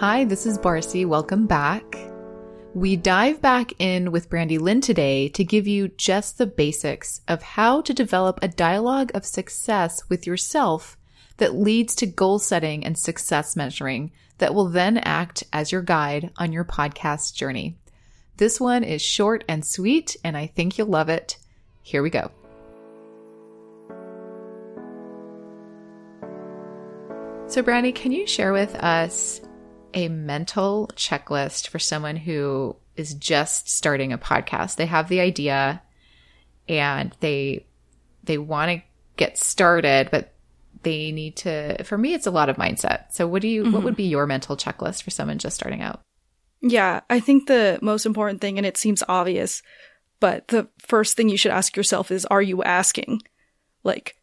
Hi, this is Barcy. Welcome back. We dive back in with Brandy Lynn today to give you just the basics of how to develop a dialogue of success with yourself that leads to goal setting and success measuring that will then act as your guide on your podcast journey. This one is short and sweet, and I think you'll love it. Here we go. So, Brandy, can you share with us a mental checklist for someone who is just starting a podcast? They have the idea and they they want to get started, but they need to for me it's a lot of mindset. So what do you mm-hmm. what would be your mental checklist for someone just starting out? Yeah, I think the most important thing and it seems obvious, but the first thing you should ask yourself is are you asking? Like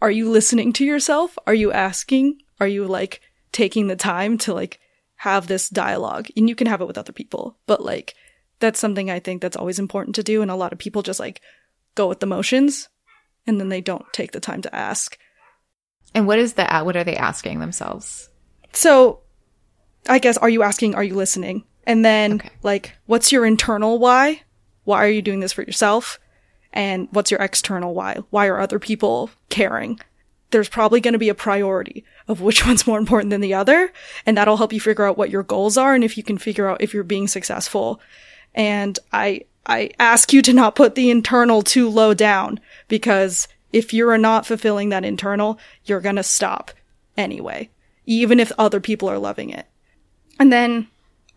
are you listening to yourself? Are you asking? Are you like taking the time to like have this dialogue? And you can have it with other people, but like that's something I think that's always important to do and a lot of people just like go with the motions and then they don't take the time to ask. And what is that? What are they asking themselves? So, I guess, are you asking, are you listening? And then, okay. like, what's your internal why? Why are you doing this for yourself? And what's your external why? Why are other people caring? There's probably going to be a priority of which one's more important than the other. And that'll help you figure out what your goals are and if you can figure out if you're being successful. And I, I ask you to not put the internal too low down because if you're not fulfilling that internal, you're going to stop anyway, even if other people are loving it. And then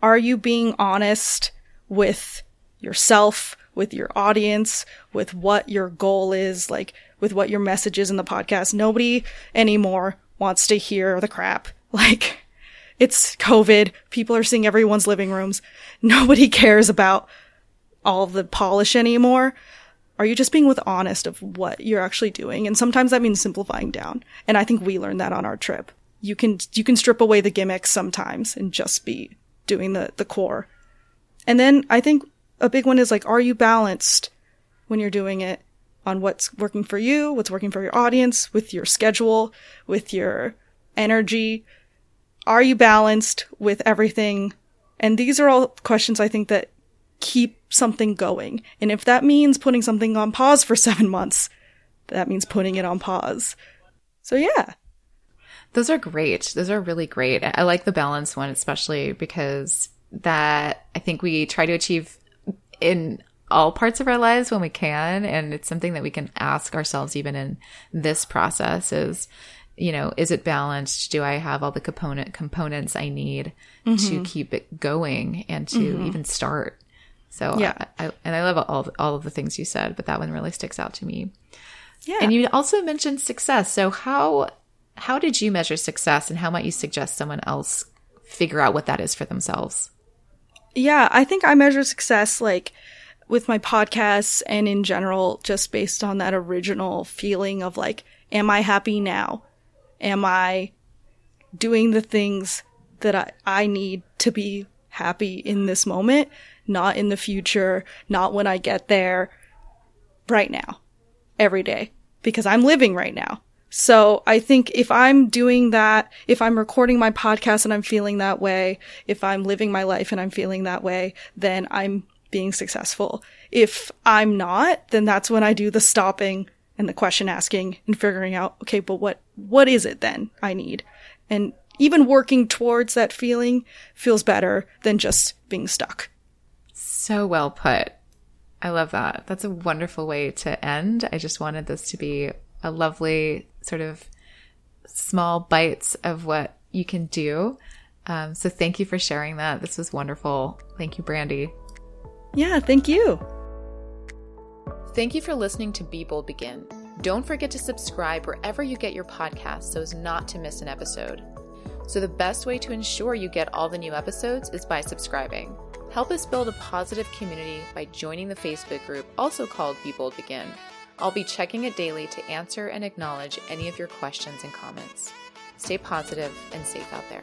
are you being honest with yourself, with your audience, with what your goal is, like with what your message is in the podcast? Nobody anymore wants to hear the crap. Like, it's COVID. People are seeing everyone's living rooms. Nobody cares about all the polish anymore are you just being with honest of what you're actually doing? And sometimes that means simplifying down. And I think we learned that on our trip. You can, you can strip away the gimmicks sometimes and just be doing the, the core. And then I think a big one is like, are you balanced when you're doing it on what's working for you, what's working for your audience, with your schedule, with your energy? Are you balanced with everything? And these are all questions I think that keep something going. And if that means putting something on pause for seven months, that means putting it on pause. So yeah. Those are great. Those are really great. I like the balance one, especially because that I think we try to achieve in all parts of our lives when we can. And it's something that we can ask ourselves even in this process is, you know, is it balanced? Do I have all the component components I need mm-hmm. to keep it going and to mm-hmm. even start? So yeah, I, I, and I love all all of the things you said, but that one really sticks out to me. Yeah, and you also mentioned success. So how how did you measure success, and how might you suggest someone else figure out what that is for themselves? Yeah, I think I measure success like with my podcasts and in general, just based on that original feeling of like, am I happy now? Am I doing the things that I, I need to be happy in this moment? not in the future, not when I get there, right now, every day, because I'm living right now. So I think if I'm doing that, if I'm recording my podcast and I'm feeling that way, if I'm living my life and I'm feeling that way, then I'm being successful. If I'm not, then that's when I do the stopping and the question asking and figuring out, okay, but what, what is it then I need? And even working towards that feeling feels better than just being stuck. So well put. I love that. That's a wonderful way to end. I just wanted this to be a lovely sort of small bites of what you can do. Um, so thank you for sharing that. This was wonderful. Thank you, Brandy. Yeah, thank you. Thank you for listening to Be Bold Begin. Don't forget to subscribe wherever you get your podcasts so as not to miss an episode. So, the best way to ensure you get all the new episodes is by subscribing. Help us build a positive community by joining the Facebook group, also called Be Bold Begin. I'll be checking it daily to answer and acknowledge any of your questions and comments. Stay positive and safe out there.